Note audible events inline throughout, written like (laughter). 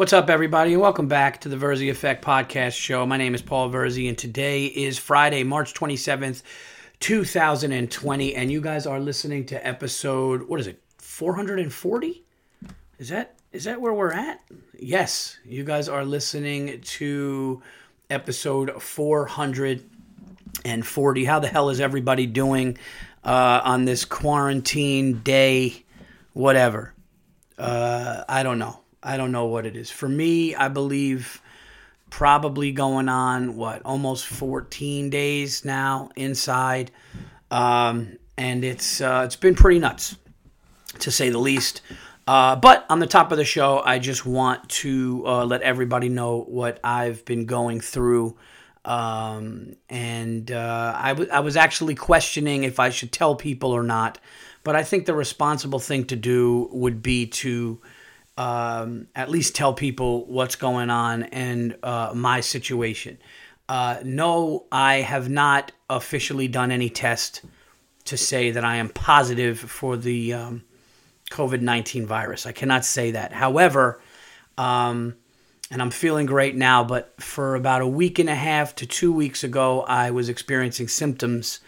What's up, everybody, and welcome back to the Verzi Effect Podcast Show. My name is Paul Verzi, and today is Friday, March 27th, 2020, and you guys are listening to episode, what is it, 440? Is that is that where we're at? Yes, you guys are listening to episode 440. How the hell is everybody doing uh, on this quarantine day? Whatever. Uh, I don't know. I don't know what it is. For me, I believe probably going on what almost 14 days now inside, um, and it's uh, it's been pretty nuts to say the least. Uh, but on the top of the show, I just want to uh, let everybody know what I've been going through. Um, and uh, I, w- I was actually questioning if I should tell people or not. But I think the responsible thing to do would be to um, at least tell people what's going on and uh, my situation. Uh, no, I have not officially done any test to say that I am positive for the um, COVID 19 virus. I cannot say that. However, um, and I'm feeling great now, but for about a week and a half to two weeks ago, I was experiencing symptoms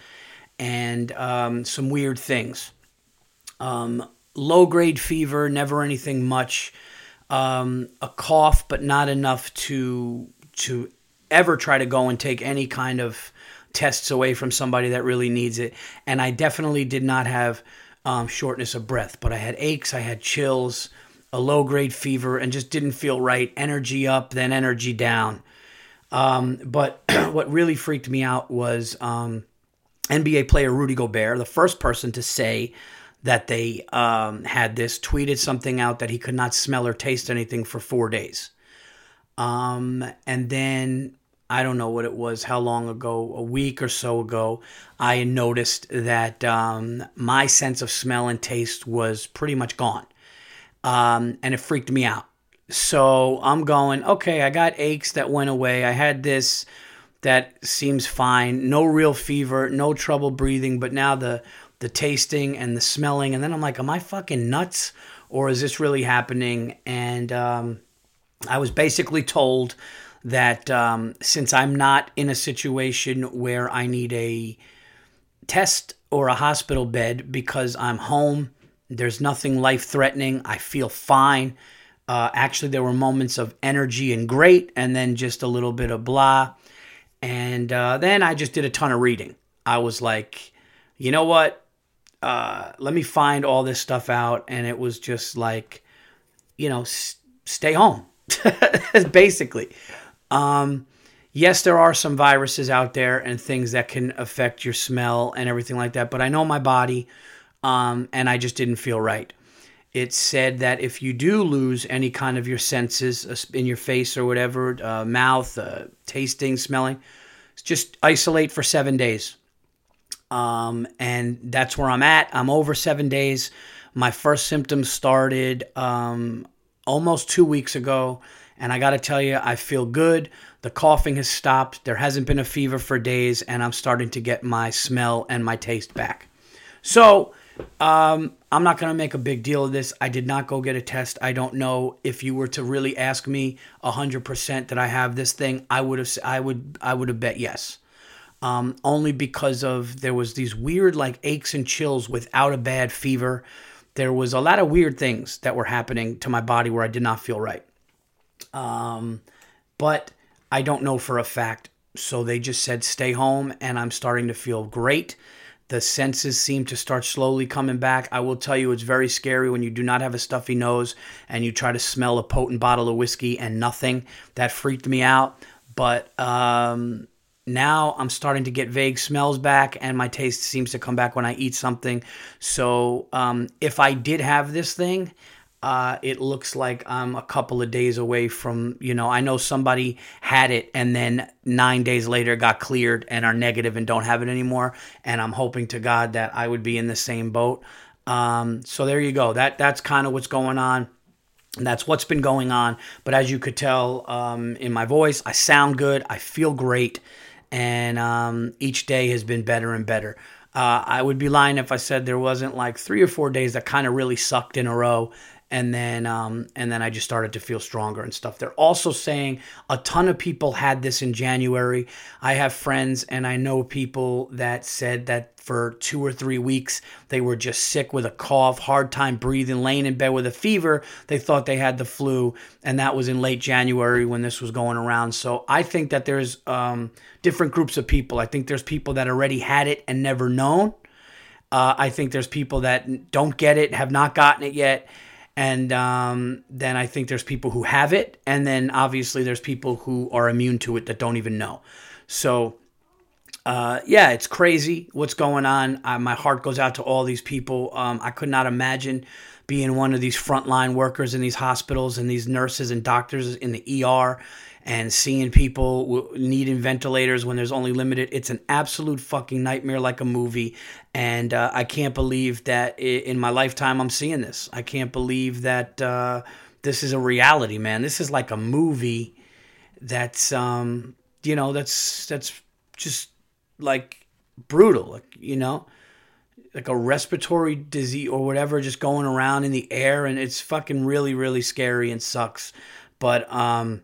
and um, some weird things. Um, low grade fever, never anything much. Um, a cough, but not enough to to ever try to go and take any kind of tests away from somebody that really needs it. And I definitely did not have um, shortness of breath, but I had aches, I had chills, a low grade fever, and just didn't feel right. Energy up, then energy down. Um, but (clears throat) what really freaked me out was um, NBA player Rudy Gobert, the first person to say that they um, had this, tweeted something out that he could not smell or taste anything for four days. Um, and then I don't know what it was, how long ago, a week or so ago, I noticed that um, my sense of smell and taste was pretty much gone. Um, and it freaked me out. So I'm going, okay, I got aches that went away. I had this that seems fine. No real fever, no trouble breathing, but now the the tasting and the smelling and then I'm like, am I fucking nuts or is this really happening? And um, I was basically told that um, since I'm not in a situation where I need a test or a hospital bed because I'm home, there's nothing life threatening, I feel fine. Uh, actually, there were moments of energy and great, and then just a little bit of blah. And uh, then I just did a ton of reading. I was like, you know what? Uh, let me find all this stuff out. And it was just like, you know, s- stay home, (laughs) basically. Um, yes, there are some viruses out there and things that can affect your smell and everything like that, but I know my body, um, and I just didn't feel right. It said that if you do lose any kind of your senses uh, in your face or whatever, uh, mouth, uh, tasting, smelling, just isolate for seven days. Um, and that's where I'm at. I'm over seven days. My first symptoms started um, almost two weeks ago and I got to tell you, I feel good. The coughing has stopped. There hasn't been a fever for days, and I'm starting to get my smell and my taste back. So, um, I'm not going to make a big deal of this. I did not go get a test. I don't know if you were to really ask me 100% that I have this thing, I would have I would I would have bet yes. Um, only because of there was these weird like aches and chills without a bad fever. There was a lot of weird things that were happening to my body where I did not feel right. Um, but I don't know for a fact. So they just said stay home, and I'm starting to feel great. The senses seem to start slowly coming back. I will tell you, it's very scary when you do not have a stuffy nose and you try to smell a potent bottle of whiskey and nothing. That freaked me out. But um, now I'm starting to get vague smells back, and my taste seems to come back when I eat something. So um, if I did have this thing, uh, it looks like I'm a couple of days away from, you know, I know somebody had it and then nine days later got cleared and are negative and don't have it anymore. And I'm hoping to God that I would be in the same boat. Um, so there you go. That that's kind of what's going on. That's what's been going on. But as you could tell um, in my voice, I sound good. I feel great. And um, each day has been better and better. Uh, I would be lying if I said there wasn't like three or four days that kind of really sucked in a row and then um, and then I just started to feel stronger and stuff. They're also saying a ton of people had this in January. I have friends and I know people that said that for two or three weeks they were just sick with a cough, hard time breathing, laying in bed with a fever. They thought they had the flu, and that was in late January when this was going around. So I think that there's um, different groups of people. I think there's people that already had it and never known. Uh, I think there's people that don't get it, have not gotten it yet and um, then I think there's people who have it, and then obviously there's people who are immune to it that don't even know. So, uh, yeah, it's crazy what's going on. My heart goes out to all these people. Um, I could not imagine being one of these frontline workers in these hospitals and these nurses and doctors in the ER and seeing people needing ventilators when there's only limited. It's an absolute fucking nightmare, like a movie. And uh, I can't believe that in my lifetime I'm seeing this. I can't believe that uh, this is a reality, man. This is like a movie that's, um, you know, that's that's just like brutal, like you know like a respiratory disease or whatever just going around in the air and it's fucking really really scary and sucks but um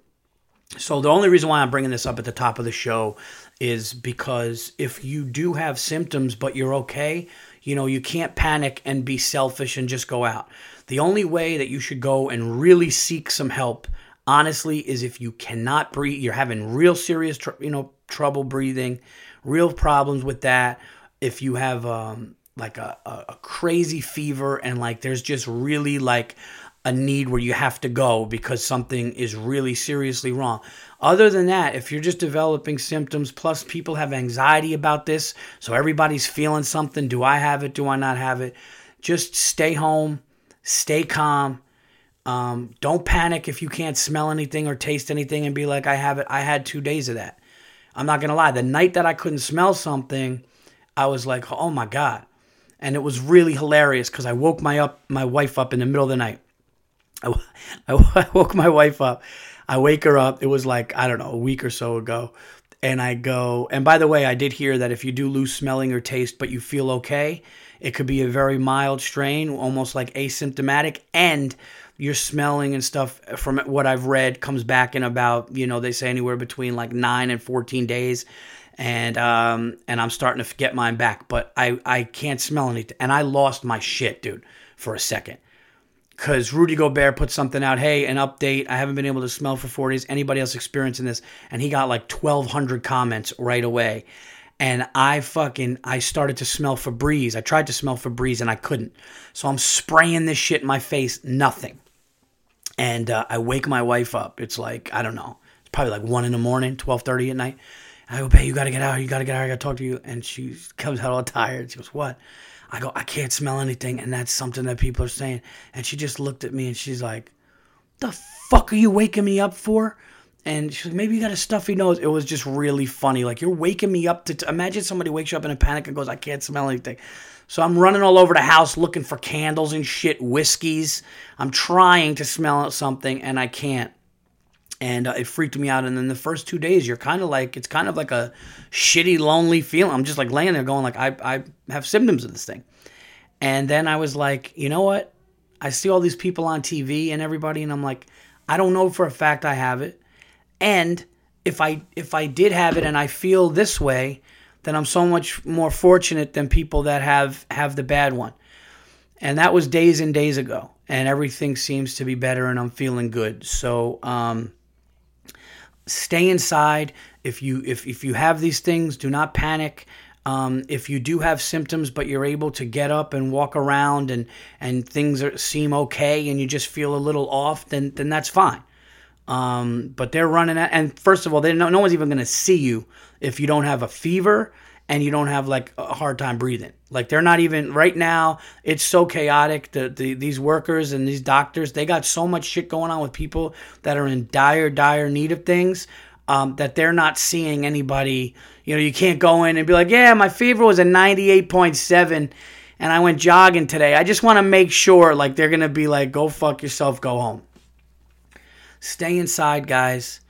so the only reason why I'm bringing this up at the top of the show is because if you do have symptoms but you're okay, you know, you can't panic and be selfish and just go out. The only way that you should go and really seek some help, honestly, is if you cannot breathe, you're having real serious, tr- you know, trouble breathing, real problems with that. If you have um, like a, a, a crazy fever and like there's just really like a need where you have to go because something is really seriously wrong. Other than that, if you're just developing symptoms, plus people have anxiety about this, so everybody's feeling something do I have it? Do I not have it? Just stay home, stay calm. Um, don't panic if you can't smell anything or taste anything and be like, I have it. I had two days of that. I'm not going to lie. The night that I couldn't smell something, I was like, oh my God. And it was really hilarious because I woke my up my wife up in the middle of the night I, (laughs) I woke my wife up. I wake her up. It was like, I don't know, a week or so ago. And I go, and by the way, I did hear that if you do lose smelling or taste, but you feel okay, it could be a very mild strain, almost like asymptomatic. And your smelling and stuff, from what I've read, comes back in about, you know, they say anywhere between like nine and 14 days. And um, and I'm starting to get mine back, but I, I can't smell anything. And I lost my shit, dude, for a second because Rudy Gobert put something out. Hey, an update. I haven't been able to smell for four days. Anybody else experiencing this? And he got like 1,200 comments right away. And I fucking I started to smell Febreze. I tried to smell Febreze and I couldn't. So I'm spraying this shit in my face. Nothing. And uh, I wake my wife up. It's like I don't know. It's probably like one in the morning, 12:30 at night. I go, "Hey, you got to get out. You got to get out. I got to talk to you." And she comes out all tired. She goes, "What?" I go, I can't smell anything, and that's something that people are saying. And she just looked at me and she's like, The fuck are you waking me up for? And she's like, maybe you got a stuffy nose. It was just really funny. Like you're waking me up to t- imagine somebody wakes you up in a panic and goes, I can't smell anything. So I'm running all over the house looking for candles and shit, whiskeys. I'm trying to smell something and I can't and uh, it freaked me out. And then the first two days, you're kind of like it's kind of like a shitty, lonely feeling. I'm just like laying there, going like I I have symptoms of this thing. And then I was like, you know what? I see all these people on TV and everybody, and I'm like, I don't know for a fact I have it. And if I if I did have it and I feel this way, then I'm so much more fortunate than people that have have the bad one. And that was days and days ago, and everything seems to be better, and I'm feeling good. So, um, stay inside. If you if, if you have these things, do not panic. Um, if you do have symptoms, but you're able to get up and walk around and and things are, seem okay, and you just feel a little off, then then that's fine. Um, but they're running at, and first of all, they no, no one's even going to see you if you don't have a fever and you don't have like a hard time breathing. Like they're not even right now. It's so chaotic. The, the these workers and these doctors, they got so much shit going on with people that are in dire, dire need of things. Um, that they're not seeing anybody. You know, you can't go in and be like, "Yeah, my fever was a ninety-eight point seven, and I went jogging today." I just want to make sure, like, they're gonna be like, "Go fuck yourself, go home." Stay inside, guys.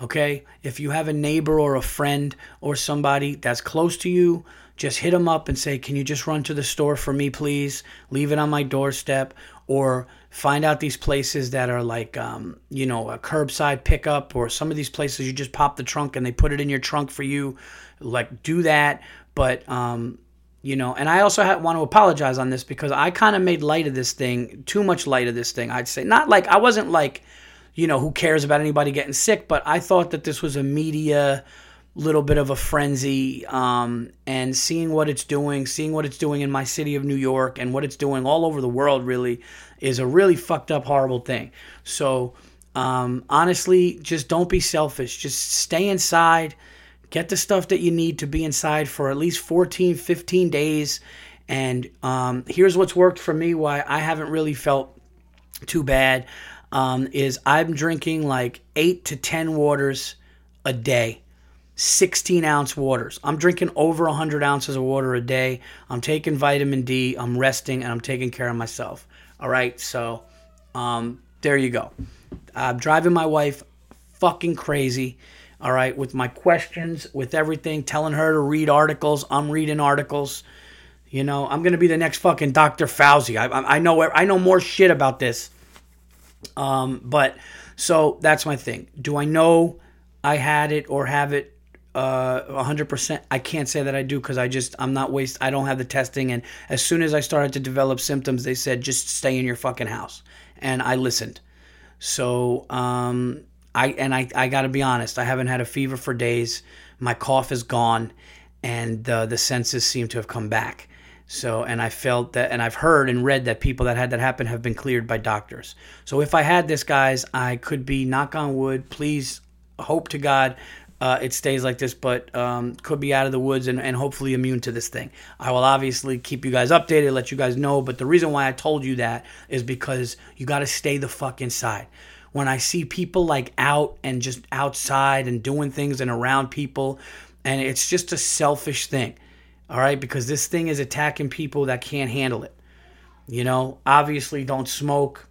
Okay? If you have a neighbor or a friend or somebody that's close to you, just hit them up and say, Can you just run to the store for me, please? Leave it on my doorstep. Or find out these places that are like, um, you know, a curbside pickup, or some of these places you just pop the trunk and they put it in your trunk for you. Like, do that. But, um, you know, and I also want to apologize on this because I kind of made light of this thing, too much light of this thing, I'd say. Not like, I wasn't like, you know, who cares about anybody getting sick, but I thought that this was a media little bit of a frenzy um, and seeing what it's doing, seeing what it's doing in my city of New York and what it's doing all over the world really is a really fucked up, horrible thing. So, um, honestly, just don't be selfish. Just stay inside, get the stuff that you need to be inside for at least 14, 15 days. And um, here's what's worked for me why I haven't really felt too bad um, is I'm drinking like eight to 10 waters a day 16 ounce waters. I'm drinking over 100 ounces of water a day. I'm taking vitamin D. I'm resting and I'm taking care of myself. All right. So um, there you go. I'm driving my wife fucking crazy. All right. With my questions, with everything, telling her to read articles. I'm reading articles. You know, I'm to be the next fucking Dr. Fauci. I, I know I know more shit about this. Um, but so that's my thing. Do I know I had it or have it uh, 100% i can't say that i do because i just i'm not waste i don't have the testing. And as soon as i started to develop symptoms they said just stay in your fucking house. And i listened. So um, i and i, I gotta be honest i haven't had a fever for days. My cough is gone and uh, the senses seem to have come back so and i felt that and i've heard and read that people that had that happen have been cleared by doctors so if i had this guys i could be knock on wood please hope to god uh, it stays like this, but um, could be out of the woods and, and hopefully immune to this thing. I will obviously keep you guys updated, let you guys know, but the reason why I told you that is because you got to stay the fuck inside. When I see people like out and just outside and doing things and around people, and it's just a selfish thing, all right? Because this thing is attacking people that can't handle it. You know, obviously, don't smoke.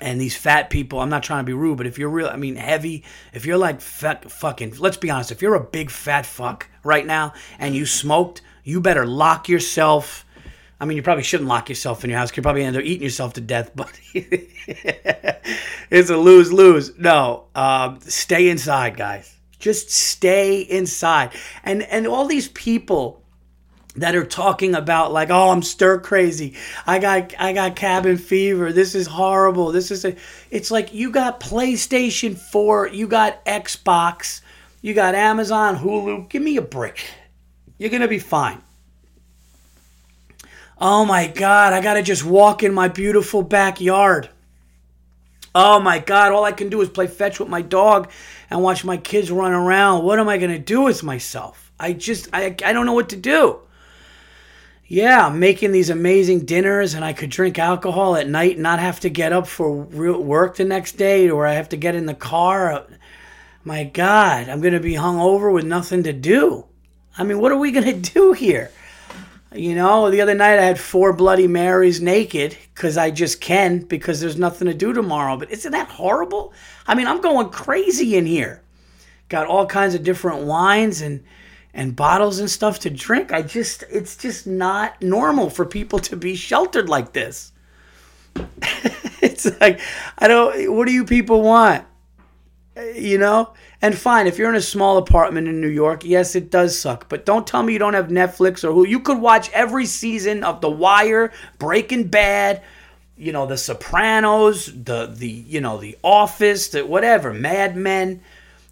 And these fat people i'm not trying to be rude but if you're real i mean heavy if you're like fat fucking let's be honest if you're a big fat fuck right now and you smoked you better lock yourself. I mean you probably shouldn't lock yourself in your house. You're probably end up eating yourself to death but (laughs) it's a lose-lose no um, stay inside guys. Just stay inside. And and all these people that are talking about like oh i'm stir crazy. I got i got cabin fever. This is horrible. This is a it's like you got playstation 4 you got xbox you got amazon hulu. Give me a break. You're gonna be fine. Oh my god i gotta just walk in my beautiful backyard. Oh my god all i can do is play fetch with my dog and watch my kids run around. What am i gonna do with myself? I just i, I don't know what to do yeah, making these amazing dinners and I could drink alcohol at night and not have to get up for work the next day or I have to get in the car. My God, I'm going to be hung over with nothing to do. I mean, what are we going (laughs) to do here? You know, the other night I had four Bloody Marys naked because I just can because there's nothing to do tomorrow. But isn't that horrible? I mean, I'm going crazy in here. Got all kinds of different wines and and bottles and stuff to drink. I just, it's just not normal for people to be sheltered like this. (laughs) it's like, I don't, what do you people want? You know? And fine, if you're in a small apartment in New York, yes, it does suck. But don't tell me you don't have Netflix or who. You could watch every season of The Wire, Breaking Bad, you know, The Sopranos, the, the you know, The Office, the whatever, Mad Men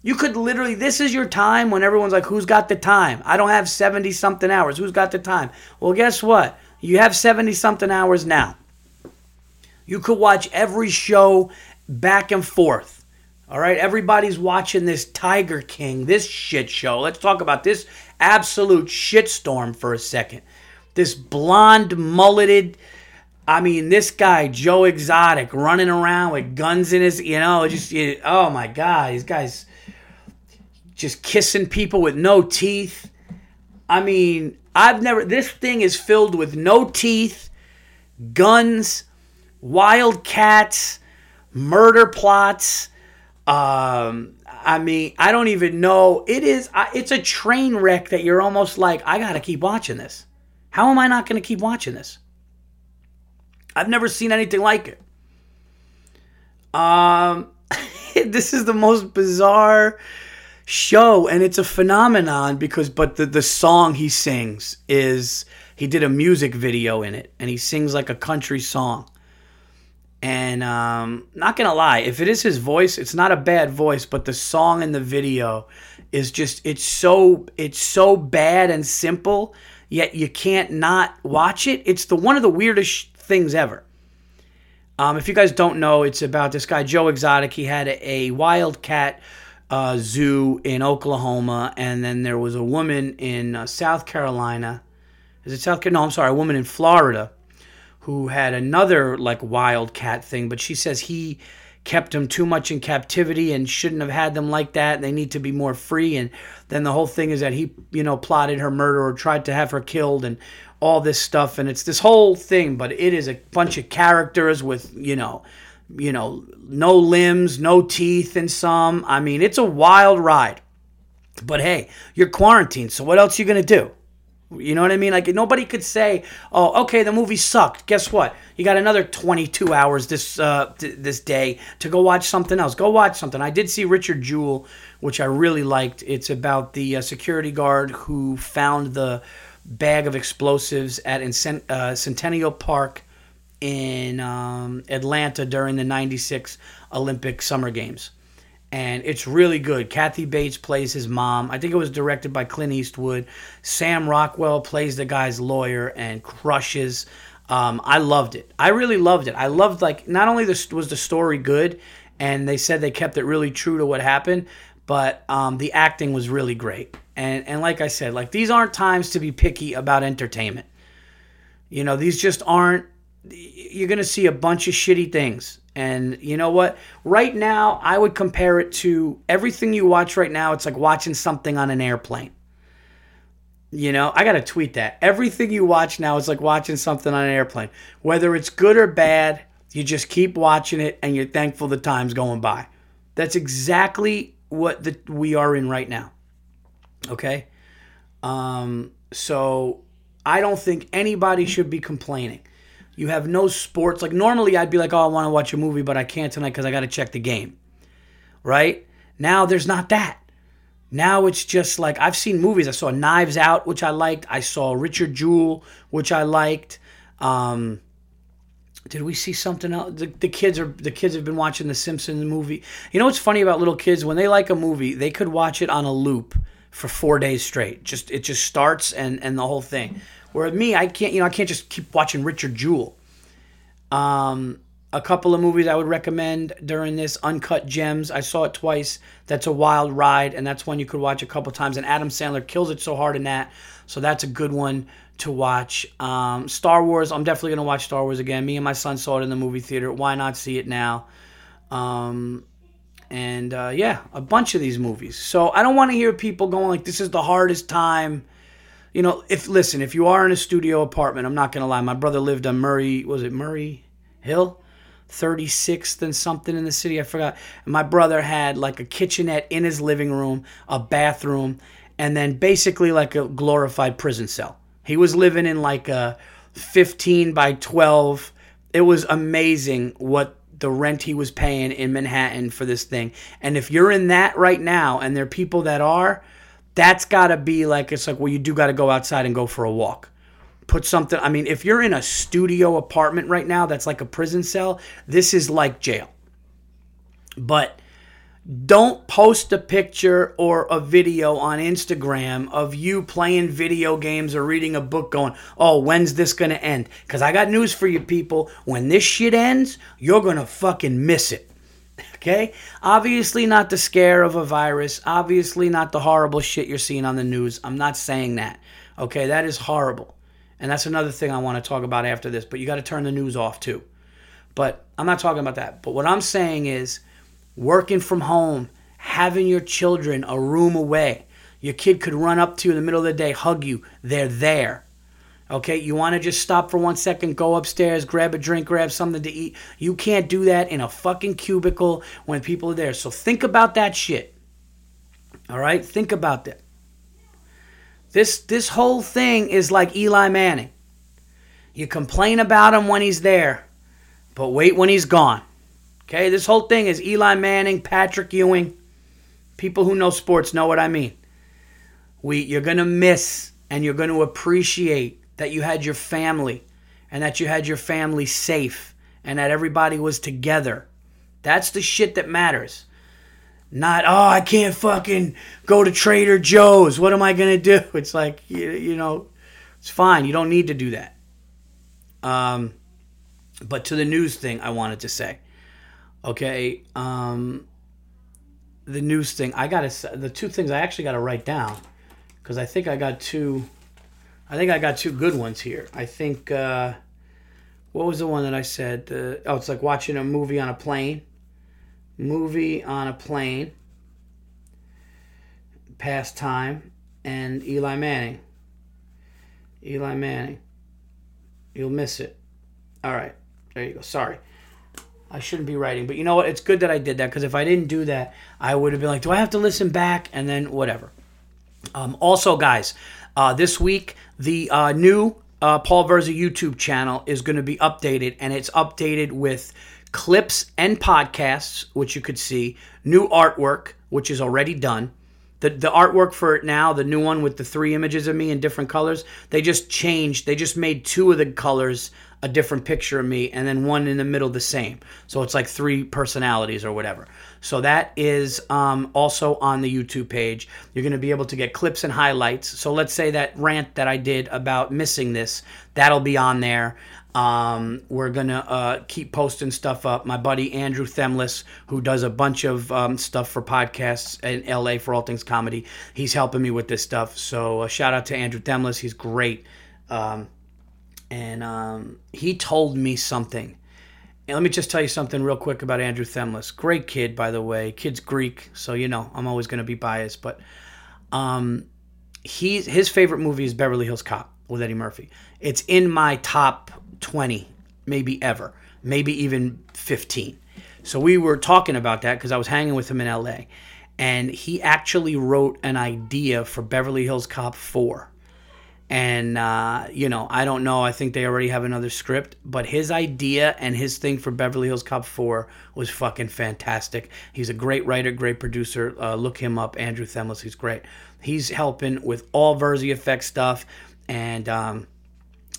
you could literally, this is your time when everyone's like, who's got the time? I don't have 70 something hours. Who's got the time? Well, guess what? You have 70 something hours now. You could watch every show back and forth. All right, everybody's watching this Tiger King, this shit show. Let's talk about this absolute shitstorm for a second. This blonde, mulleted, I mean, this guy, Joe Exotic, running around with guns in his, you know, just, oh my God, these guys just kissing people with no teeth. I mean, I've never, this thing is filled with no teeth, guns, wild cats, murder plots. Um, I mean, I don't even know. It is. It's a train wreck that you're almost like, I gotta keep watching this. How am I not gonna keep watching this? I've never seen anything like it. Um, (laughs) this is the most bizarre show, and it's a phenomenon because, but the the song he sings is he did a music video in it, and he sings like a country song. And um, not gonna lie, if it is his voice, it's not a bad voice, but the song and the video is just it's so it's so bad and simple, yet you can't not watch it. It's the one of the weirdest things ever. Um, if you guys don't know, it's about this guy Joe Exotic. He had a, a wildcat uh, zoo in Oklahoma, and then there was a woman in uh, South Carolina. Is it South Carolina? No, I'm sorry, a woman in Florida who had another like wildcat thing, but she says he kept them too much in captivity and shouldn't have had them like that. They need to be more free. And then the whole thing is that he, you know, plotted her murder or tried to have her killed and all this stuff. And it's this whole thing, but it is a bunch of characters with, you know, you know, no limbs, no teeth in some. I mean, it's a wild ride. But hey, you're quarantined, so what else are you gonna do? You know what I mean? Like nobody could say, "Oh, okay, the movie sucked." Guess what? You got another 22 hours this uh, th- this day to go watch something else. Go watch something. I did see Richard Jewell, which I really liked. It's about the uh, security guard who found the bag of explosives at uh, Centennial Park in um, Atlanta during the '96 Olympic Summer Games and it's really good. Kathy Bates plays his mom. I think it was directed by Clint Eastwood. Sam Rockwell plays the guy's lawyer and crushes. Um, I loved it. I really loved it. I loved like not only this was the story good, and they said they kept it really true to what happened, but um, the acting was really great. And and like I said, like these aren't times to be picky about entertainment. You know, these just aren't. You're gonna see a bunch of shitty things and you know what? Right now, I would compare it to everything you watch right now. It's like watching something on an airplane. You know, I got to tweet that. Everything you watch now is like watching something on an airplane. Whether it's good or bad, you just keep watching it and you're thankful the time's going by. That's exactly what the, we are in right now. Okay? Um, so I don't think anybody should be complaining. You have no sports. Like normally, I'd be like, oh, I want to watch a movie, but I can't tonight because I got to check the game. Right now, there's not that. Now it's just like I've seen movies. I saw Knives Out, which I liked. I saw Richard Jewell, which I liked. Um, did we see something else? The, the, kids are the kids have been watching the Simpsons movie. You know what's funny about little kids? When they like a movie, they could watch it on a loop for four days straight. Just it just starts and and the whole thing. Where me, I can't, you know, I can't just keep watching Richard Jewell. Um, a couple of movies I would recommend during this Uncut Gems. I saw it twice. That's a wild ride, and that's one you could watch a couple times. And Adam Sandler kills it so hard in that, so that's a good one to watch. Um, Star Wars, I'm definitely gonna watch Star Wars again. Me and my son saw it in the movie theater. Why not see it now? Um, and uh, yeah, a bunch of these movies. So I don't want to hear people going like, "This is the hardest time." You know, if listen, if you are in a studio apartment, I'm not gonna lie. My brother lived on Murray, was it Murray Hill, 36th and something in the city. I forgot. And my brother had like a kitchenette in his living room, a bathroom, and then basically like a glorified prison cell. He was living in like a 15 by 12. It was amazing what the rent he was paying in Manhattan for this thing. And if you're in that right now, and there are people that are, that's got to be like it's like well you do got to go outside and go for a walk put something i mean if you're in a studio apartment right now that's like a prison cell this is like jail but don't post a picture or a video on Instagram of you playing video games or reading a book going, oh, when's this gonna end? Because I got news for you people. When this shit ends, you're gonna fucking miss it. Okay? Obviously, not the scare of a virus. Obviously, not the horrible shit you're seeing on the news. I'm not saying that. Okay? That is horrible. And that's another thing I want to talk about after this. But you got to turn the news off too. But I'm not talking about that. But what I'm saying is working from home, having your children a room away. Your kid could run up to you in the middle of the day, hug you. They're there. Okay, you want to just stop for one second, go upstairs, grab a drink, grab something to eat. You can't do that in a fucking cubicle when people are there. So think about that shit. All right, think about that. This this whole thing is like Eli Manning. You complain about him when he's there, but wait when he's gone. Okay, this whole thing is Eli Manning, Patrick Ewing. People who know sports know what I mean. We you're going to miss and you're going to appreciate that you had your family and that you had your family safe and that everybody was together. That's the shit that matters. Not, oh, I can't fucking go to Trader Joe's. What am I going to do? (laughs) It's like, you, you know, it's fine. You don't need to do that. Um, but to the news thing, I wanted to say, okay, um, the news thing, I got to, the two things I actually got to write down because I think I got two I think I got two good ones here. I think uh, what was the one that I said? Uh, oh, it's like watching a movie on a plane. Movie on a plane. Past time and Eli Manning. Eli Manning. You'll miss it. All right. There you go. Sorry. I shouldn't be writing, but you know what? It's good that I did that because if I didn't do that, I would have been like, do I have to listen back? And then whatever. Um, also, guys, uh, this week, the uh, new uh, Paul Verzi YouTube channel is going to be updated, and it's updated with clips and podcasts, which you could see, new artwork, which is already done. The, the artwork for it now, the new one with the three images of me in different colors, they just changed. They just made two of the colors a different picture of me and then one in the middle the same. So it's like three personalities or whatever. So that is um, also on the YouTube page. You're going to be able to get clips and highlights. So let's say that rant that I did about missing this, that'll be on there. Um, we're gonna uh, keep posting stuff up. My buddy Andrew Themlis, who does a bunch of um, stuff for podcasts in LA for all things comedy, he's helping me with this stuff. So uh, shout out to Andrew Themlis. He's great. Um, and um, he told me something. And let me just tell you something real quick about Andrew Themlis. Great kid, by the way. Kid's Greek, so you know I'm always going to be biased. But um, he's his favorite movie is Beverly Hills Cop with Eddie Murphy. It's in my top 20, maybe ever, maybe even 15. So we were talking about that because I was hanging with him in LA, and he actually wrote an idea for Beverly Hills Cop 4 and uh, you know i don't know i think they already have another script but his idea and his thing for beverly hills cop 4 was fucking fantastic he's a great writer great producer uh, look him up andrew themlis he's great he's helping with all verzi effect stuff and um,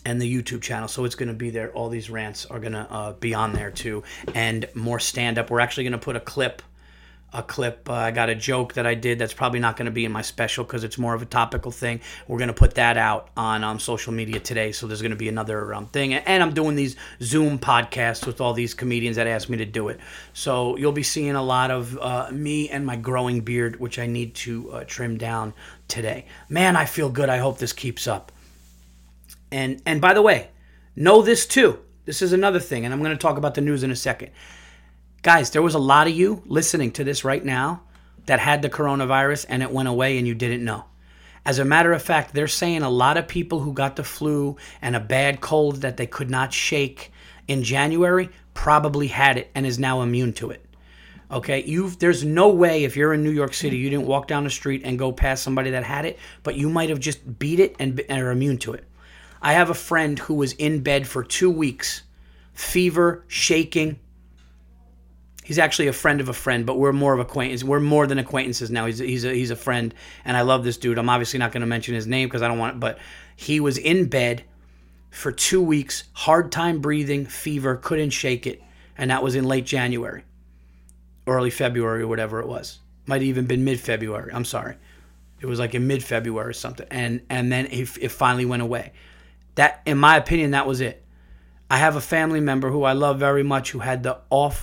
and the YouTube channel. So it's going to be there. All these rants are going to uh, be on there too, and more stand up. We're actually going to put a clip a clip. Uh, I got a joke that I did that's probably not going to be in my special because it's more of a topical thing. We're going to put that out on um, social media today. So there's going to be another um, thing. And I'm doing these Zoom podcasts with all these comedians that asked me to do it. So you'll be seeing a lot of uh, me and my growing beard, which I need to uh, trim down today. Man, I feel good. I hope this keeps up. And and by the way, know this too. This is another thing, and I'm going to talk about the news in a second. Guys, there was a lot of you listening to this right now that had the coronavirus and it went away and you didn't know. As a matter of fact, they're saying a lot of people who got the flu and a bad cold that they could not shake in January probably had it and is now immune to it. Okay, you've there's no way if you're in New York City you didn't walk down the street and go past somebody that had it, but you might have just beat it and, and are immune to it. I have a friend who was in bed for 2 weeks, fever, shaking, He's actually a friend of a friend, but we're more of acquaintance. We're more than acquaintances now. He's he's a, he's a friend, and I love this dude. I'm obviously not going to mention his name because I don't want. It, but he was in bed for two weeks, hard time breathing, fever, couldn't shake it, and that was in late January, early February, or whatever it was. Might have even been mid February. I'm sorry, it was like in mid February or something, and and then it, it finally went away. That, in my opinion, that was it. I have a family member who I love very much who had the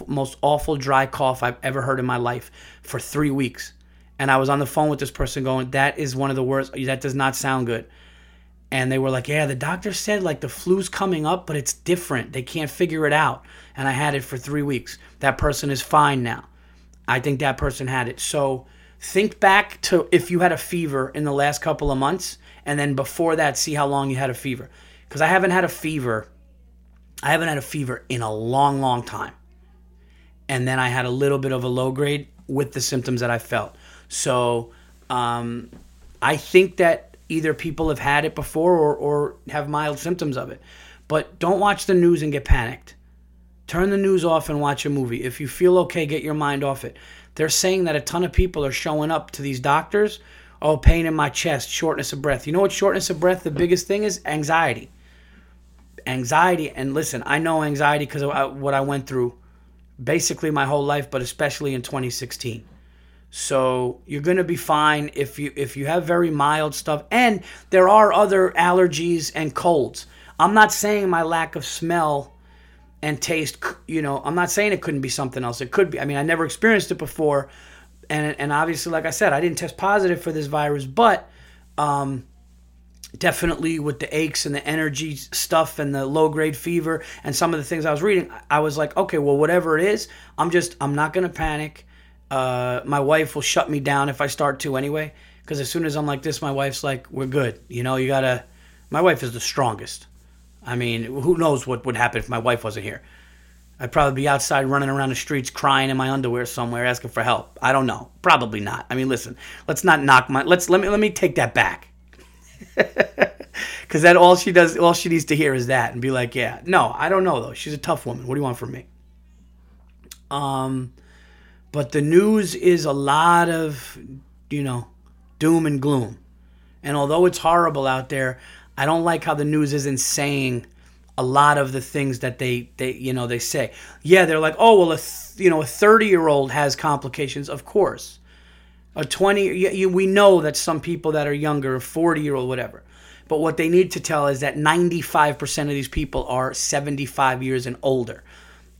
most awful dry cough I've ever heard in my life for three weeks. And I was on the phone with this person going, That is one of the worst. That does not sound good. And they were like, Yeah, the doctor said like the flu's coming up, but it's different. They can't figure it out. And I had it for three weeks. That person is fine now. I think that person had it. So think back to if you had a fever in the last couple of months, and then before that, see how long you had a fever because I haven't had a fever. I haven't had a fever in a long, long time. And then I had a little bit of a low grade with the symptoms that I felt. So um, I think that either people have had it before or, or have mild symptoms of it. But don't watch the news and get panicked. Turn the news off and watch a movie. If you feel okay, get your mind off it. They're saying that a ton of people are showing up to these doctors. Oh, pain in my chest, shortness of breath. You know what shortness of breath, the biggest thing is? Anxiety. Anxiety. And listen, I know anxiety because of what I went through basically my whole life, but especially in 2016. So you're going to be fine if you if you have very mild stuff and there are other allergies and colds. I'm not saying my lack of smell and taste, you know, I'm not saying it couldn't be something else. It could be. I mean, I never experienced it before and and obviously like I said, I didn't test positive for this virus, but um definitely with the aches and the energy stuff and the low grade fever and some of the things I was reading, I was like, okay, well, whatever it is, I'm just, I'm not going to panic. Uh, my wife will shut me down if I start to anyway. Because as soon as I'm like this, my wife's like, we're good. You know, you got to, my wife is the strongest. I mean, who knows what would happen if my wife wasn't here? I'd probably be outside running around the streets crying in my underwear somewhere asking for help. I don't know. Probably not. I mean, listen, let's not knock my let's let me let me take that back. (laughs) Cuz then all she does all she needs to hear is that and be like, "Yeah, no, I don't know though. She's a tough woman. What do you want from me?" Um but the news is a lot of, you know, doom and gloom. And although it's horrible out there, I don't like how the news isn't saying a lot of the things that they, they you know they say. Yeah, they're like, oh well, a th- you know a thirty year old has complications. Of course, a twenty. You, you, we know that some people that are younger, forty year old, whatever. But what they need to tell is that ninety five percent of these people are seventy five years and older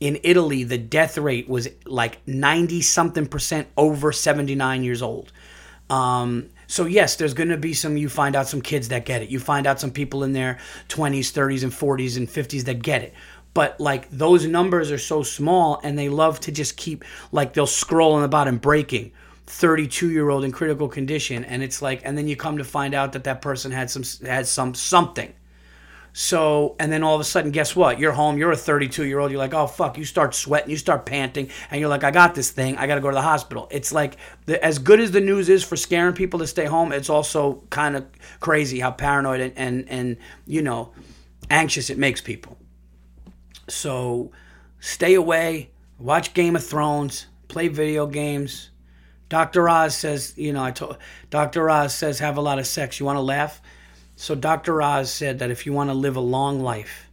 in Italy, the death rate was like 90 something percent over 79 years old. Um, so, yes, there's going to be some, you find out some kids that get it. You find out some people in their 20s, 30s, and 40s and 50s that get it. But like those numbers are so small and they love to just keep, like, they'll scroll on the bottom breaking. 32 year old in critical condition and it's like and then you come to find out that that person had some had some something so, and then all of a sudden, guess what? You're home, you're a 32 year old, you're like, oh, fuck, you start sweating, you start panting, and you're like, I got this thing, I got to go to the hospital. It's like, the, as good as the news is for scaring people to stay home, it's also kind of crazy how paranoid and, and, and, you know, anxious it makes people. So, stay away, watch Game of Thrones, play video games. Dr. Oz says, you know, I told Dr. Oz says have a lot of sex. You want to laugh? So Dr. Oz said that if you want to live a long life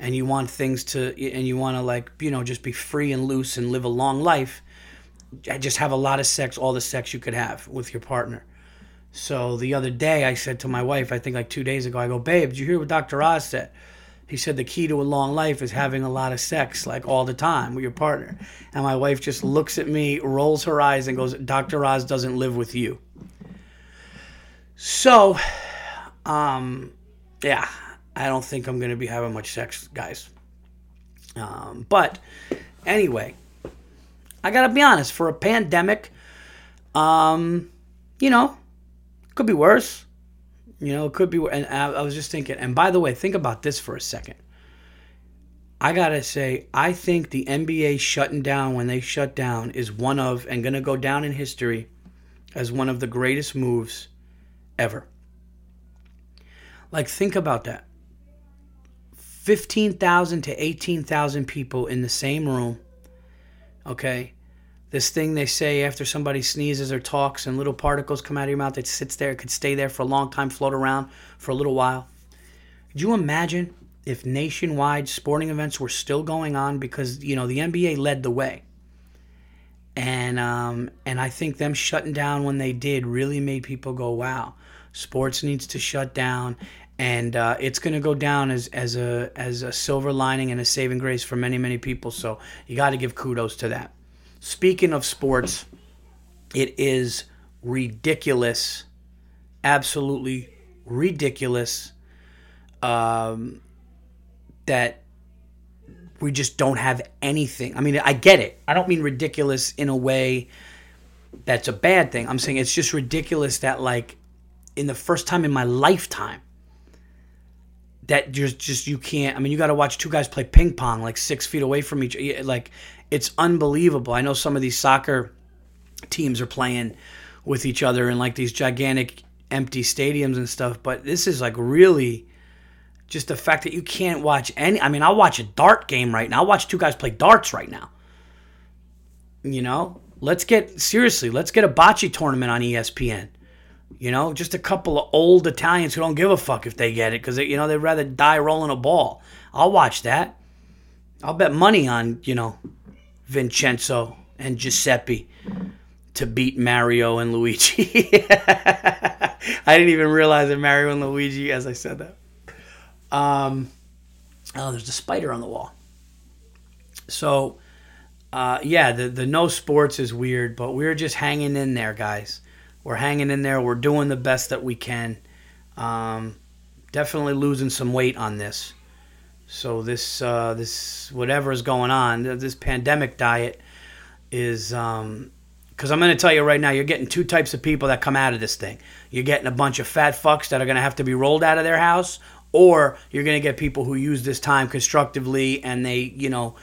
and you want things to and you want to like, you know, just be free and loose and live a long life, just have a lot of sex, all the sex you could have with your partner. So the other day I said to my wife, I think like 2 days ago, I go, "Babe, did you hear what Dr. Oz said?" He said the key to a long life is having a lot of sex like all the time with your partner. And my wife just looks at me, rolls her eyes and goes, "Dr. Oz doesn't live with you." So, um, yeah, I don't think I'm to be having much sex, guys. Um, but anyway, I got to be honest, for a pandemic, um, you know, could be worse. You know, it could be. And I, I was just thinking, and by the way, think about this for a second. I gotta say, I think the NBA shutting down when they shut down is one of, and gonna go down in history as one of the greatest moves ever. Like, think about that 15,000 to 18,000 people in the same room. Okay? This thing they say after somebody sneezes or talks and little particles come out of your mouth, that sits there, it could stay there for a long time, float around for a little while. Could you imagine if nationwide sporting events were still going on because, you know, the NBA led the way? And um, and I think them shutting down when they did really made people go, "Wow, sports needs to shut down." and uh, it's going to go down as, as a as a silver lining and a saving grace for many many people. So you got to give kudos to that. Speaking of sports, it is ridiculous, absolutely ridiculous, um, that we just don't have anything. I mean, I get it. I don't mean ridiculous in a way that's a bad thing. I'm saying it's just ridiculous that like in the first time in my lifetime that just just you can't. I mean, you got to watch two guys play ping pong like six feet away from each. Like it's unbelievable. I know some of these soccer teams are playing with each other in like these gigantic empty stadiums and stuff, but this is like really just the fact that you can't watch any. I mean, I'll watch a dart game right now. I'll watch two guys play darts right now. You know, let's get seriously. Let's get a bocce tournament on ESPN. You know, just a couple of old Italians who don't give a fuck if they get it because you know they'd rather die rolling a ball. I'll watch that. I'll bet money on you know Vincenzo and Giuseppe to beat Mario and Luigi. (laughs) I didn't even realize that Mario and Luigi as I said that. Um, oh, there's a spider on the wall. So, uh, yeah, the the no sports is weird, but we're just hanging in there, guys. We're hanging in there. We're doing the best that we can. Um, definitely losing some weight on this. So this uh, this whatever is going on, this pandemic diet is because um, I'm going to tell you right now, you're getting two types of people that come out of this thing. You're getting a bunch of fat fucks that are going to have to be rolled out of their house, or you're going to get people who use this time constructively and they, you know,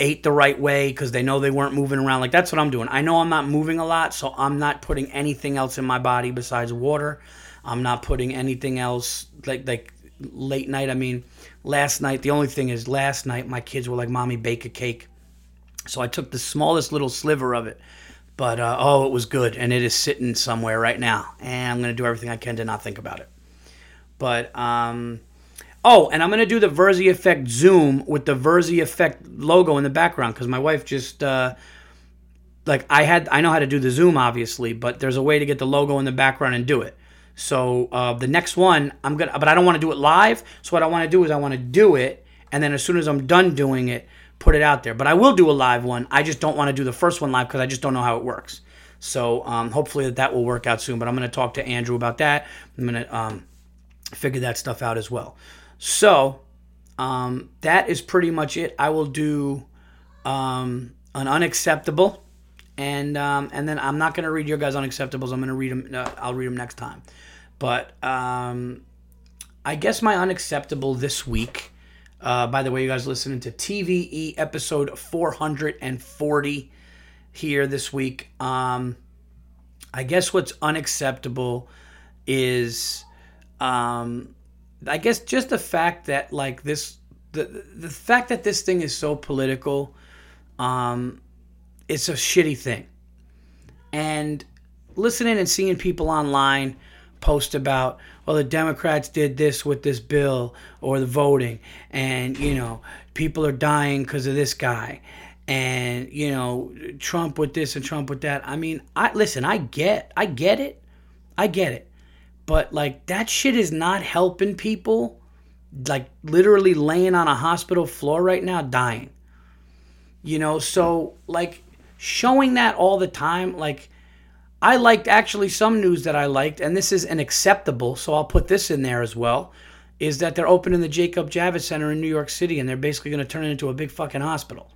ate the right way because they know they weren't moving around. Like that's what I'm doing. I know I'm not moving a lot, so I'm not putting anything else in my body besides water. I'm not putting anything else like like late night. I mean, last night, the only thing is, last night my kids were like, Mommy, bake a cake. So I took the smallest little sliver of it. But uh, oh, it was good. And it is sitting somewhere right now. And I'm going to do everything I can to not think about it. But, um, oh, and I'm going to do the Virzi Effect Zoom with the Virzi Effect logo in the background because my wife just. Uh, like I had, I know how to do the Zoom, obviously, but there's a way to get the logo in the background and do it. So uh, the next one, I'm gonna, but I don't want to do it live. So what I want to do is I want to do it, and then as soon as I'm done doing it, put it out there. But I will do a live one. I just don't want to do the first one live because I just don't know how it works. So um, hopefully that, that will work out soon. But I'm to talk to Andrew about that. I'm to um, figure that stuff out as well. So um, that is pretty much it. I will do um, an unacceptable, and um, and then I'm not going to read your guys' unacceptables. I'm going to read them. Uh, I'll read them next time. But um, I guess my unacceptable this week. Uh, by the way, you guys listening to TVE episode 440 here this week. Um, I guess what's unacceptable is, um, I guess just the fact that like this, the the fact that this thing is so political, um, it's a shitty thing. And listening and seeing people online post about well the democrats did this with this bill or the voting and you know people are dying because of this guy. And you know trump with this and trump with that. I mean i listen i get i get it. I get it. But like that shit is not helping people like literally laying on a hospital floor right now dying. You know so like showing that all the time like I liked actually some news that I liked, and this is an acceptable, so I'll put this in there as well. Is that they're opening the Jacob Javits Center in New York City, and they're basically going to turn it into a big fucking hospital.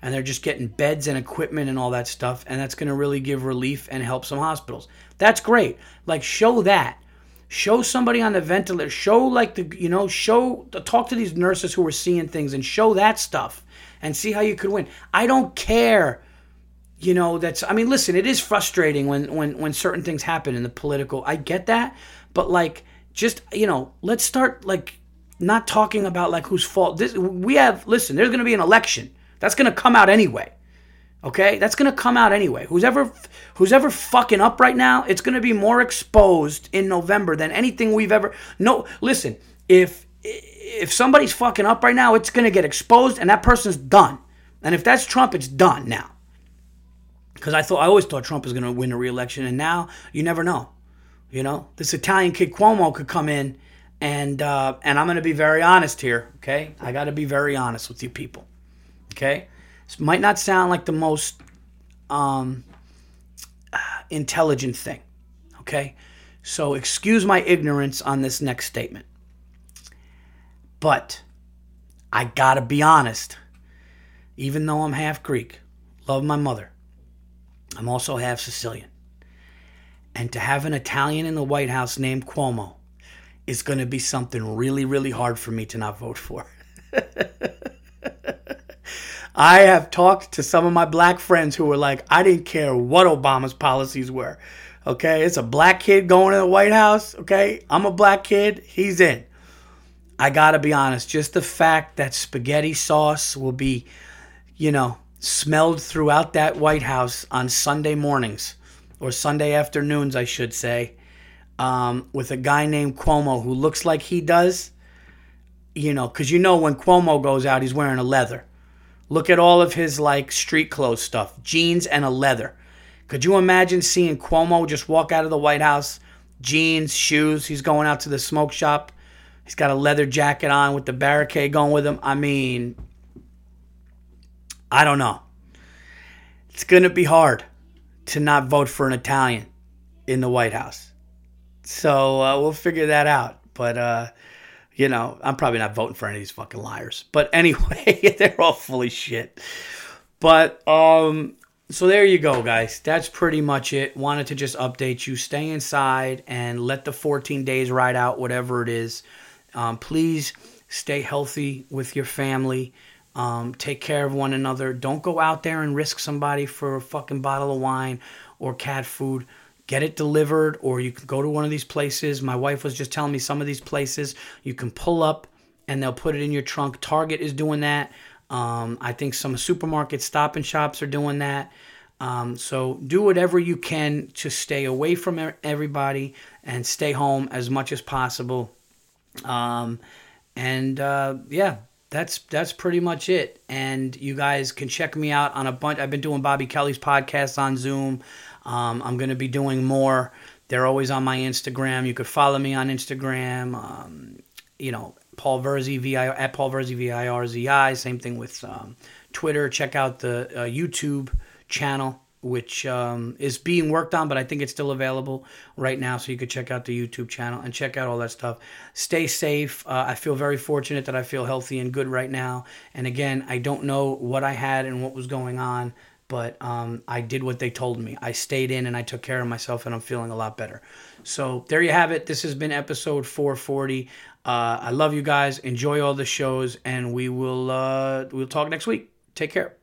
And they're just getting beds and equipment and all that stuff, and that's going to really give relief and help some hospitals. That's great. Like, show that. Show somebody on the ventilator. Show, like, the, you know, show, talk to these nurses who are seeing things and show that stuff and see how you could win. I don't care you know that's i mean listen it is frustrating when when when certain things happen in the political. I get that but like just you know let's start like not talking about like whose fault. This we have listen there's going to be an election. That's going to come out anyway okay? That's going to come out anyway. Who's ever who's ever fucking up right now it's going to be more exposed in november than anything we've ever no listen if if somebody's fucking up right now it's going to get exposed and that person's done. And if that's trump it's done now because I thought I always thought Trump was going to win the reelection, and now you never know. You know, this Italian kid Cuomo could come in, and uh, and I'm going to be very honest here. Okay, I got to be very honest with you people. Okay, this might not sound like the most um, intelligent thing. Okay, so excuse my ignorance on this next statement, but I got to be honest. Even though I'm half Greek, love my mother. I'm also half Sicilian. And to have an Italian in the White House named Cuomo is going to be something really, really hard for me to not vote for. (laughs) I have talked to some of my black friends who were like, I didn't care what Obama's policies were. Okay, it's a black kid going to the White House. Okay, I'm a black kid, he's in. I gotta be honest, just the fact that spaghetti sauce will be, you know, smelled throughout that White House on Sunday mornings or Sunday afternoons, I should say, um, with a guy named Cuomo who looks like he does. You know, because you know when Cuomo goes out, he's wearing a leather. Look at all of his like street clothes stuff, jeans and a leather. Could you imagine seeing Cuomo just walk out of the White House, jeans, shoes? He's going out to the smoke shop. He's got a leather jacket on with the barricade going with him. I mean, I don't know. It's going to be hard to not vote for an Italian in the White House. So uh, we'll figure that out. But, uh, you know, I'm probably not voting for any of these fucking liars. But (laughs) anyway, (laughs) they're all fully shit. But, um, so there you go, guys. That's pretty much it. Wanted to just update you. Stay inside and let the 14 days ride out, whatever it is. Um, please stay healthy with your family. Um, take care of one another. Don't go out there and risk somebody for a fucking bottle of wine or cat food. Get it delivered, or you can go to one of these places. My wife was just telling me some of these places you can pull up and they'll put it in your trunk. Target is doing that. Um, I think some supermarkets, stop and shops are doing that. Um, so do whatever you can to stay away from everybody and stay home as much as possible. Um, and uh, yeah, that's that's pretty much it. And you guys can check me out on a bunch. I've been doing Bobby Kelly's podcast on Zoom. Um, I'm going to be doing more. They're always on my Instagram. You could follow me on Instagram. Um, you know, Paul Virzi V-I, at Paul Virzi, V-I-R-Z-I. Same thing with um, Twitter. Check out the uh, YouTube channel which um, is being worked on, but I think it's still available right now. So you could check out the YouTube channel and check out all that stuff. Stay safe. Uh, I feel very fortunate that I feel healthy and good right now. And again, I don't know what I had and what was going on, but um, I did what they told me. I stayed in and I took care of myself, and I'm feeling a lot better. So there you have it. This has been episode 440. Uh, I love you guys. Enjoy all the shows, and we will uh, we'll talk next week. Take care.